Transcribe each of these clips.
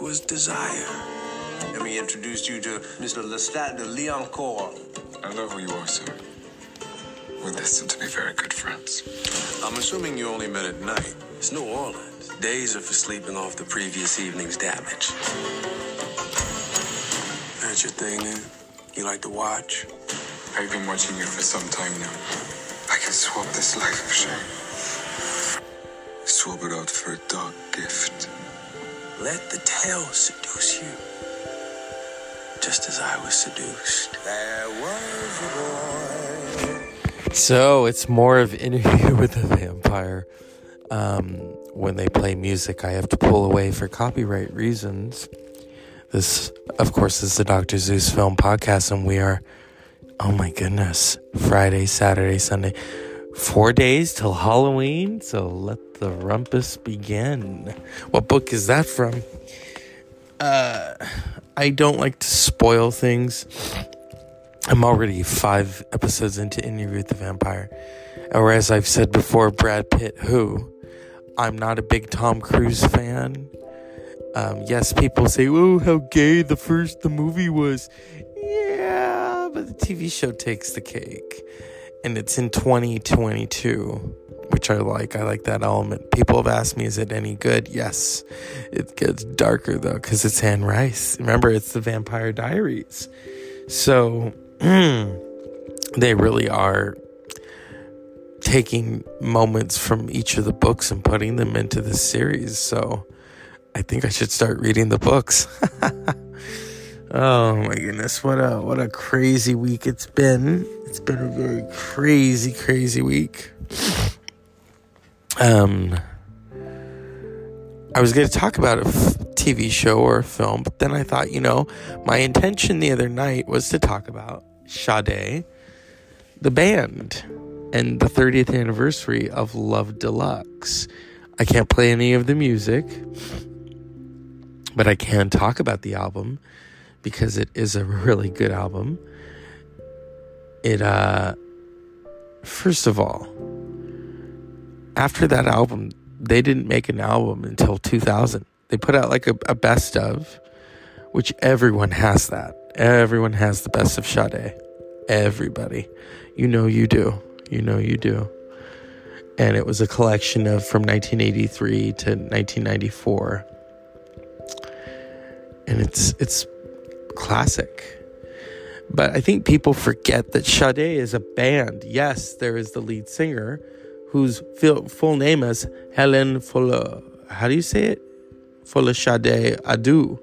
business was desire. Let me introduce you to Mr. Lestat de Lioncourt. I know who you are, sir. We're destined to be very good friends. I'm assuming you only met at night. It's New Orleans. Days are for sleeping off the previous evening's damage. That's your thing, then? You like to watch? I've been watching you for some time now. I can swap this life of shame. Swap it out for a dark gift. Let the tale seduce you. Just as I was seduced. There was a boy. So it's more of interview with a vampire. Um, when they play music, I have to pull away for copyright reasons. This, of course, is the Dr. Zeus Film Podcast, and we are, oh my goodness, Friday, Saturday, Sunday, four days till Halloween. So let the rumpus begin. What book is that from? Uh, I don't like to spoil things. I'm already five episodes into Interview with the Vampire. Or as I've said before, Brad Pitt, who I'm not a big Tom Cruise fan. Um, yes, people say, "Oh, how gay the first the movie was." Yeah, but the TV show takes the cake, and it's in 2022, which I like. I like that element. People have asked me, "Is it any good?" Yes, it gets darker though because it's Anne Rice. Remember, it's the Vampire Diaries, so they really are taking moments from each of the books and putting them into the series. So I think I should start reading the books. oh my goodness, what a what a crazy week it's been. It's been a very crazy crazy week. Um I was going to talk about a f- TV show or a film, but then I thought, you know, my intention the other night was to talk about Sade, the band and the 30th anniversary of Love Deluxe. I can't play any of the music, but I can talk about the album because it is a really good album. It, uh, first of all, after that album, they didn't make an album until 2000. They put out like a, a best of, which everyone has that. Everyone has the best of Sade. Everybody. You know you do. You know you do. And it was a collection of from 1983 to 1994. And it's it's classic. But I think people forget that Sade is a band. Yes, there is the lead singer whose full name is Helen Fuller. How do you say it? Fuller Sade Adu.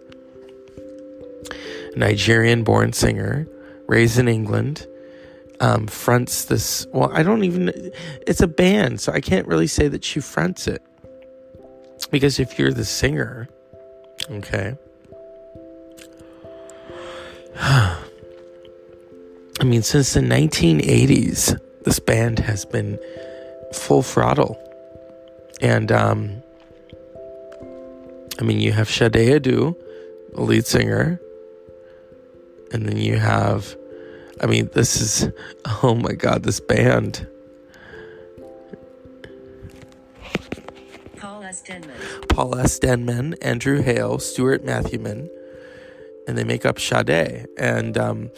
Nigerian born singer, raised in England um, fronts this. Well, I don't even. It's a band, so I can't really say that she fronts it. Because if you're the singer, okay. I mean, since the 1980s, this band has been full throttle. And, um, I mean, you have Sade Adu, the lead singer, and then you have I mean, this is, oh my God, this band. Paul S. Denman. Paul S. Denman, Andrew Hale, Stuart Matthewman, and they make up Sade. And um,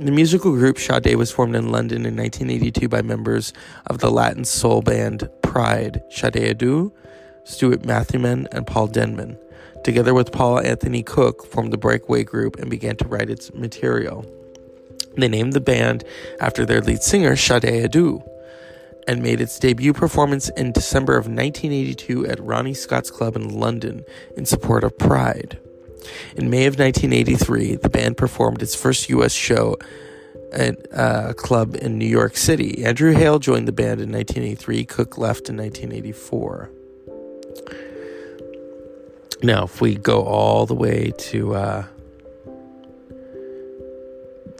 the musical group Sade was formed in London in 1982 by members of the Latin soul band Pride, Sade Adu, Stuart Matthewman, and Paul Denman. Together with Paul Anthony Cook, formed the Breakaway Group and began to write its material. They named the band after their lead singer, Sade Adu, and made its debut performance in December of 1982 at Ronnie Scott's Club in London in support of Pride. In May of 1983, the band performed its first U.S. show at a club in New York City. Andrew Hale joined the band in 1983. Cook left in 1984. Now, if we go all the way to uh,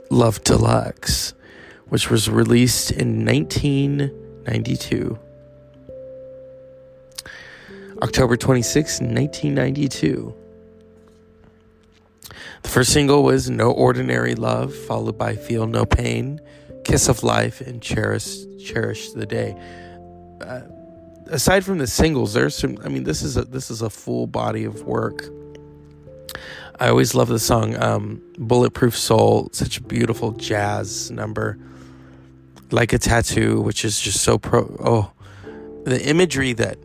Love Deluxe, which was released in 1992. October 26, 1992. The first single was No Ordinary Love, followed by Feel No Pain, Kiss of Life, and Cherish, Cherish the Day. Uh, aside from the singles, there's some, I mean, this is a, this is a full body of work. I always love the song um, Bulletproof Soul, such a beautiful jazz number. Like a Tattoo, which is just so pro. Oh, the imagery that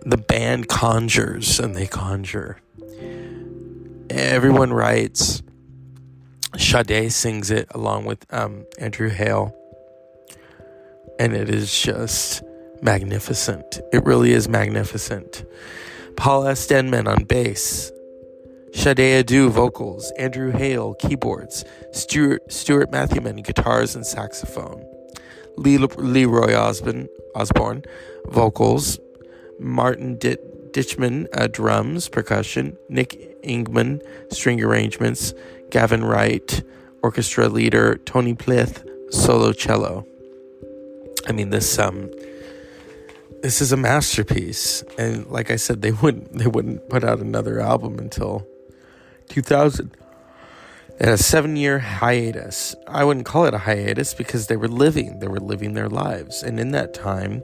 the band conjures and they conjure. Everyone writes. Sade sings it along with um, Andrew Hale. And it is just magnificent. It really is magnificent. Paul S. Denman on bass. Sade Adu vocals, Andrew Hale keyboards, Stuart, Stuart Matthewman guitars and saxophone, Leroy Osborne, Osborne vocals, Martin Dit, Ditcham uh, drums, percussion, Nick Ingman string arrangements, Gavin Wright orchestra leader, Tony Pleeth solo cello. I mean this um this is a masterpiece and like I said they wouldn't they wouldn't put out another album until 2000. They had a seven year hiatus. I wouldn't call it a hiatus because they were living. They were living their lives. And in that time,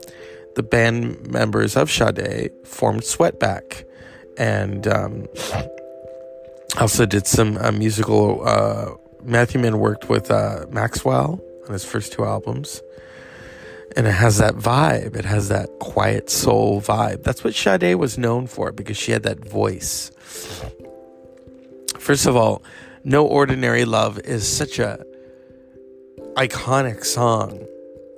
the band members of Sade formed Sweetback and um, also did some uh, musical. Uh, Matthewman worked with uh, Maxwell on his first two albums. And it has that vibe. It has that quiet soul vibe. That's what Sade was known for because she had that voice. First of all, No Ordinary Love is such a iconic song.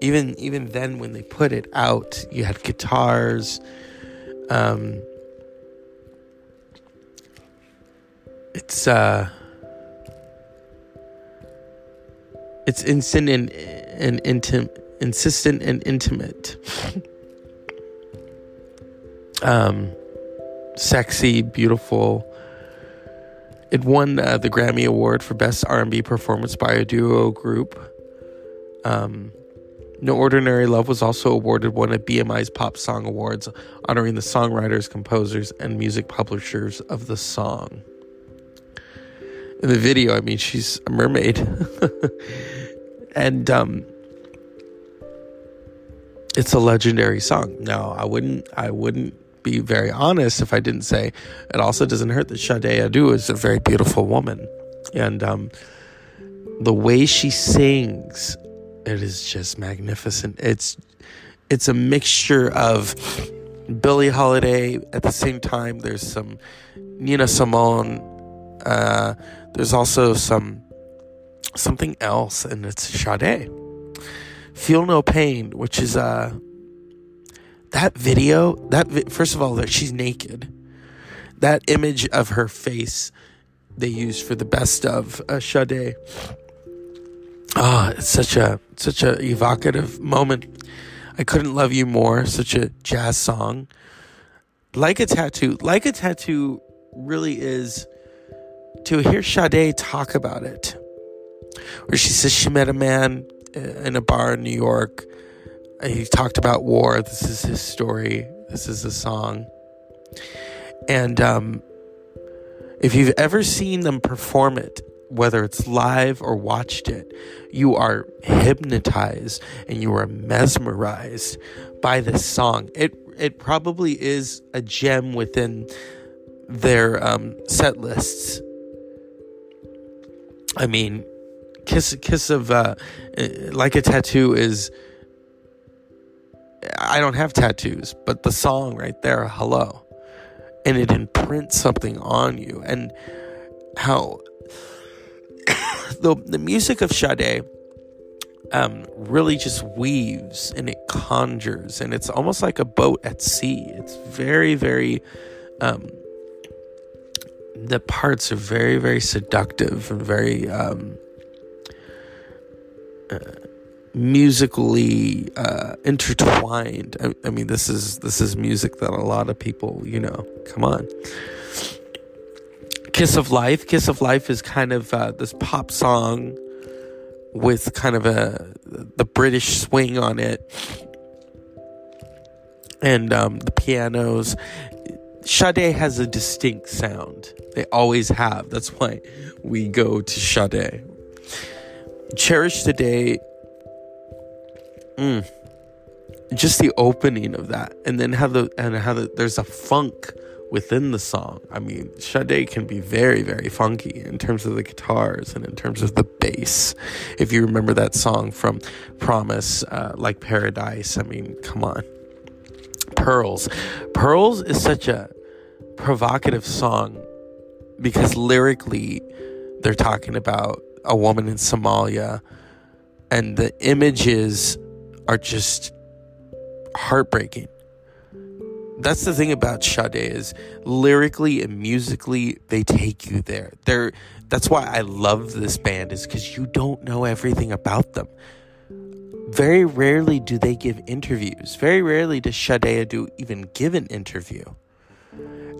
Even even then when they put it out, you had guitars um it's uh it's instant and, and intimate insistent and intimate um sexy beautiful it won uh, the Grammy Award for Best R&B Performance by a Duo Group. Um, no Ordinary Love was also awarded one of BMI's Pop Song Awards, honoring the songwriters, composers, and music publishers of the song. In the video, I mean, she's a mermaid. and um, it's a legendary song. Now, I wouldn't, I wouldn't be very honest if I didn't say it also doesn't hurt that Sade Adu is a very beautiful woman. And um, the way she sings, it is just magnificent. It's it's a mixture of Billie Holiday at the same time. There's some Nina Simone. Uh, there's also some something else, and it's Sade. Feel No Pain, which is uh, that video, that vi- first of all, that she's naked. That image of her face they used for the best of uh, Sade. Ah, oh, it's such a such a evocative moment. I couldn't love you more. Such a jazz song. Like a tattoo. Like a tattoo really is to hear Sade talk about it. Where she says she met a man uh, in a bar in New York he talked about war. This is his story. This is the song. And um, if you've ever seen them perform it, whether it's live or watched it, you are hypnotized and you are mesmerized by this song. It it probably is a gem within their um, set lists. I mean, kiss kiss of uh, like a tattoo is I don't have tattoos, but the song right there, hello. And it imprints something on you. And how the, the music of Sade um, really just weaves and it conjures, and it's almost like a boat at sea. It's very, very. Um, the parts are very, very seductive and very. Um, uh, musically uh, intertwined. I, I, mean, this is this is music that a lot of people, you know, come on. Kiss of Life. Kiss of Life is kind of uh, this pop song with kind of a the British swing on it. and um, the pianos. Sade has a distinct sound. They always have. That's why we go to Sade. Cherish the Day. Mm, just the opening of that, and then how the and how the, there's a funk within the song. I mean, Sade can be very, very funky in terms of the guitars and in terms of the bass. If you remember that song from Promise, uh, like Paradise, I mean, come on. Pearls. Pearls is such a provocative song because lyrically they're talking about a woman in Somalia and the images are just heartbreaking that's the thing about Sade is lyrically and musically they take you there. They're that's why I love this band is cuz you don't know everything about them. Very rarely do they give interviews. Very rarely does Sade do even give an interview.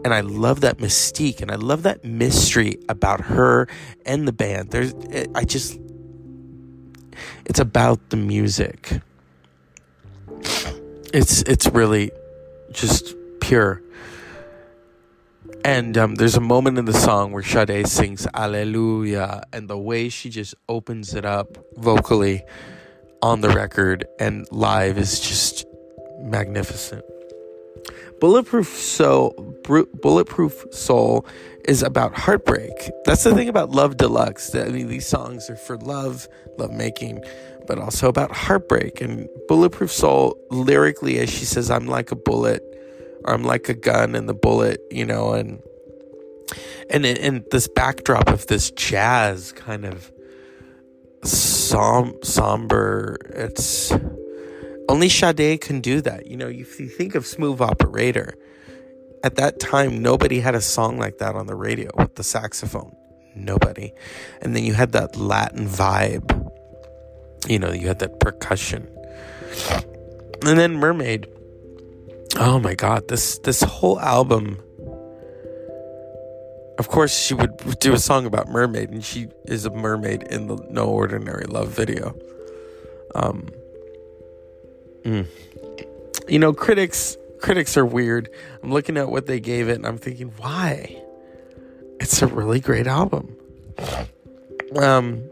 And I love that mystique and I love that mystery about her and the band. There's I just it's about the music. It's it's really just pure. And um, there's a moment in the song where Sade sings Alleluia, and the way she just opens it up vocally on the record and live is just magnificent. Bulletproof Soul, Bulletproof Soul is about heartbreak. That's the thing about Love Deluxe. That, I mean, these songs are for love, love making, but also about heartbreak. And Bulletproof Soul, lyrically, as she says, I'm like a bullet, I'm like a gun, and the bullet, you know, and and and this backdrop of this jazz kind of som- somber. It's only Sade can do that. You know, if you think of Smooth Operator, at that time, nobody had a song like that on the radio with the saxophone. Nobody. And then you had that Latin vibe you know, you had that percussion. And then Mermaid. Oh my god, this this whole album of course she would do a song about mermaid and she is a mermaid in the no ordinary love video. Um mm. you know critics critics are weird. I'm looking at what they gave it and i'm thinking why? It's a really great album. Um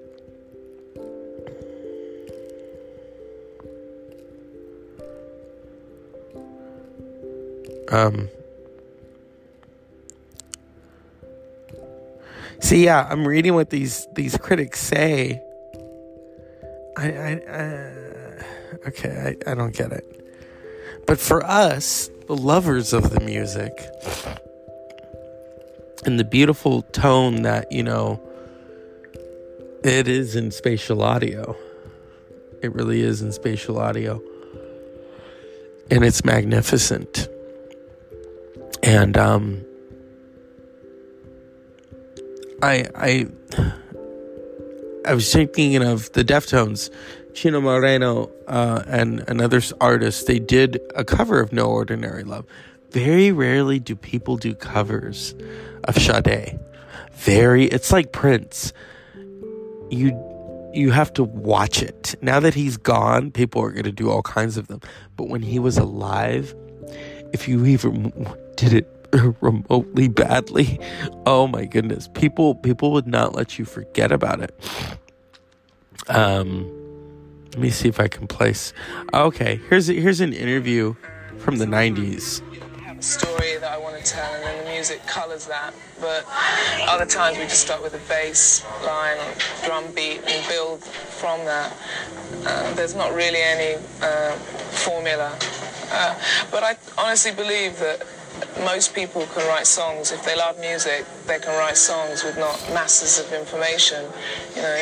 Um, see, yeah, I'm reading what these these critics say. I, I uh, okay, I, I don't get it. But for us, the lovers of the music, and the beautiful tone that you know it is in spatial audio. It really is in spatial audio. And it's magnificent. And um, I I I was thinking of the Deftones, Chino Moreno, uh, and another artist. They did a cover of No Ordinary Love. Very rarely do people do covers of Sade. Very, it's like Prince. You you have to watch it. Now that he's gone, people are going to do all kinds of them. But when he was alive, if you even did it remotely badly, oh my goodness, people people would not let you forget about it. Um, let me see if I can place. Okay, here's here's an interview from the '90s. Story that I want to tell, and then the music colors that. But other times we just start with a bass line, drum beat, and build from that. Uh, there's not really any uh, formula. But I honestly believe that most people can write songs. If they love music, they can write songs with not masses of information. You know,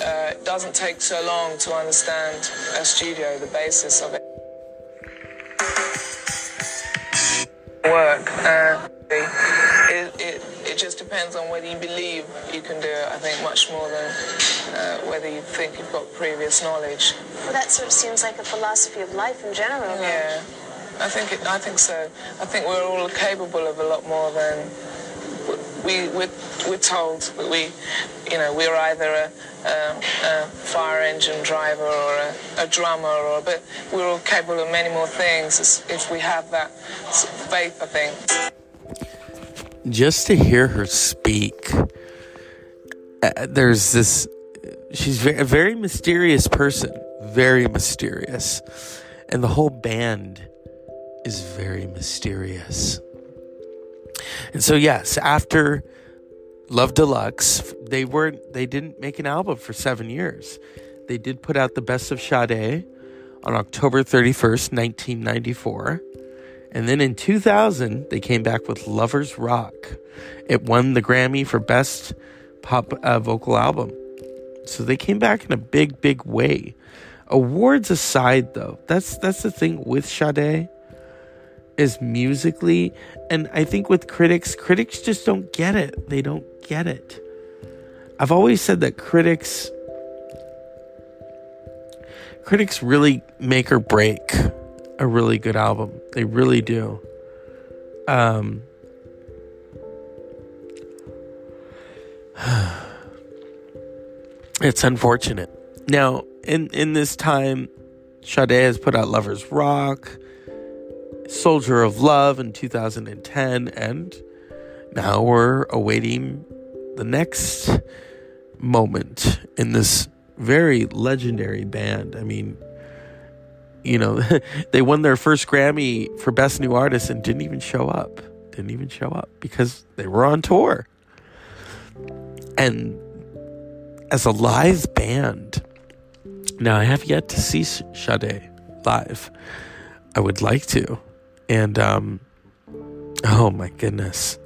uh, it doesn't take so long to understand a studio, the basis of it. Work. Uh, it, just depends on whether you believe you can do it, I think, much more than uh, whether you think you've got previous knowledge. Well, that sort of seems like a philosophy of life in general. Yeah. I think it, I think so. I think we're all capable of a lot more than we we're, we're told that we, you know, we're either a, a, a fire engine driver or a, a, drummer, or but we're all capable of many more things if we have that sort of faith. I think. Just to hear her speak, uh, there's this. She's a very mysterious person, very mysterious, and the whole band is very mysterious. And so yes, after Love Deluxe, they weren't. they didn't make an album for 7 years. They did put out the Best of Sade on October 31st, 1994. And then in 2000, they came back with Lovers Rock. It won the Grammy for Best Pop uh, Vocal Album. So they came back in a big, big way. Awards aside, though, that's that's the thing with Sade is musically and I think with critics critics just don't get it. They don't get it. I've always said that critics critics really make or break a really good album. They really do. Um It's unfortunate. Now, in in this time Sade has put out Lovers Rock, Soldier of Love in 2010, and now we're awaiting the next moment in this very legendary band. I mean, you know, they won their first Grammy for Best New Artist and didn't even show up. Didn't even show up because they were on tour. And as a live band, now I have yet to see Sade live. I would like to. And um, oh my goodness,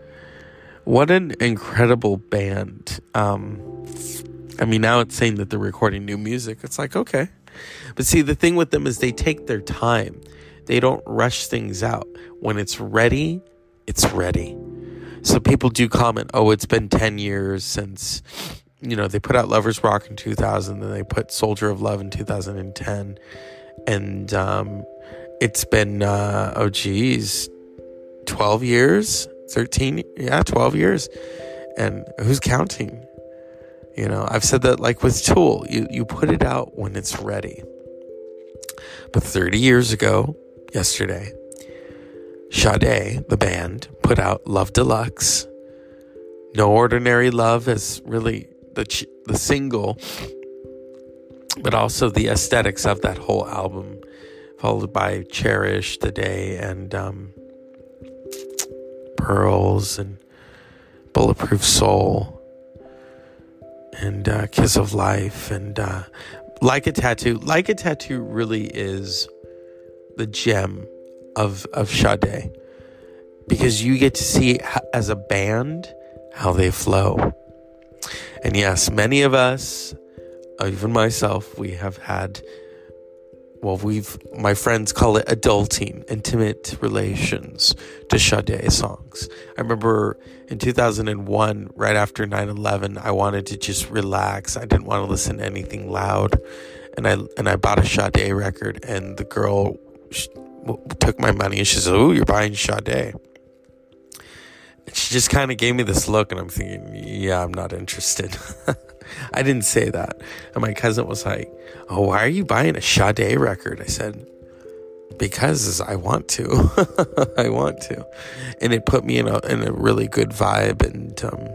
what an incredible band! Um, I mean, now it's saying that they're recording new music. It's like okay, but see, the thing with them is they take their time. They don't rush things out. When it's ready, it's ready. So people do comment, "Oh, it's been ten years since." You know, they put out Lovers Rock in 2000, then they put Soldier of Love in 2010. And um, it's been uh, oh geez 12 years 13 yeah 12 years and who's counting you know i've said that like with tool you, you put it out when it's ready but 30 years ago yesterday Sade, the band, put out Love Deluxe. No Ordinary Love is really the ch- the single, but also the aesthetics of that whole album followed by Cherish The Day, and um, Pearls and Bulletproof Soul and uh, Kiss of Life and uh, Like a Tattoo. Like a Tattoo really is the gem of of Sade because you get to see as a band how they flow. And yes, many of us, even myself, we have had well, we've, my friends call it adulting, intimate relations to Sade songs. I remember in 2001, right after 9 11, I wanted to just relax. I didn't want to listen to anything loud. And I, and I bought a Sade record, and the girl took my money and she said, Oh, you're buying Sade. And she just kind of gave me this look, and I'm thinking, Yeah, I'm not interested. I didn't say that. And my cousin was like, Oh, why are you buying a Sade record? I said, Because I want to. I want to. And it put me in a, in a really good vibe and um,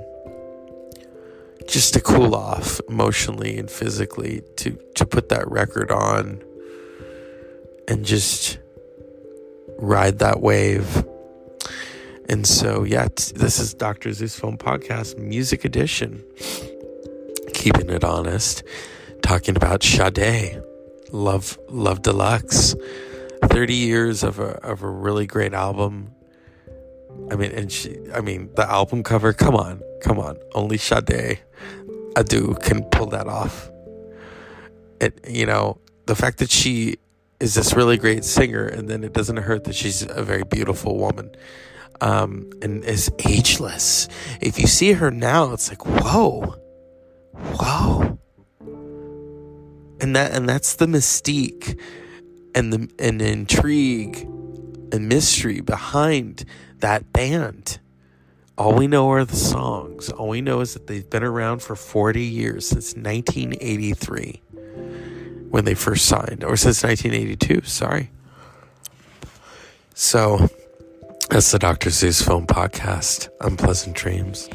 just to cool off emotionally and physically to, to put that record on and just ride that wave. And so, yeah, this is Dr. Zeus Film Podcast, Music Edition keeping it honest, talking about Sade, Love Love Deluxe, thirty years of a of a really great album. I mean, and she, I mean, the album cover. Come on, come on, only Sade, Adu can pull that off. It, you know, the fact that she is this really great singer, and then it doesn't hurt that she's a very beautiful woman. Um, and is ageless. If you see her now, it's like, whoa, wow and that and that's the mystique and the and the intrigue and mystery behind that band All we know are the songs. All we know is that they've been around for 40 years, since 1983, when they first signed, or since 1982, sorry. So, that's the Dr. Zeus Film Podcast. Unpleasant Dreams.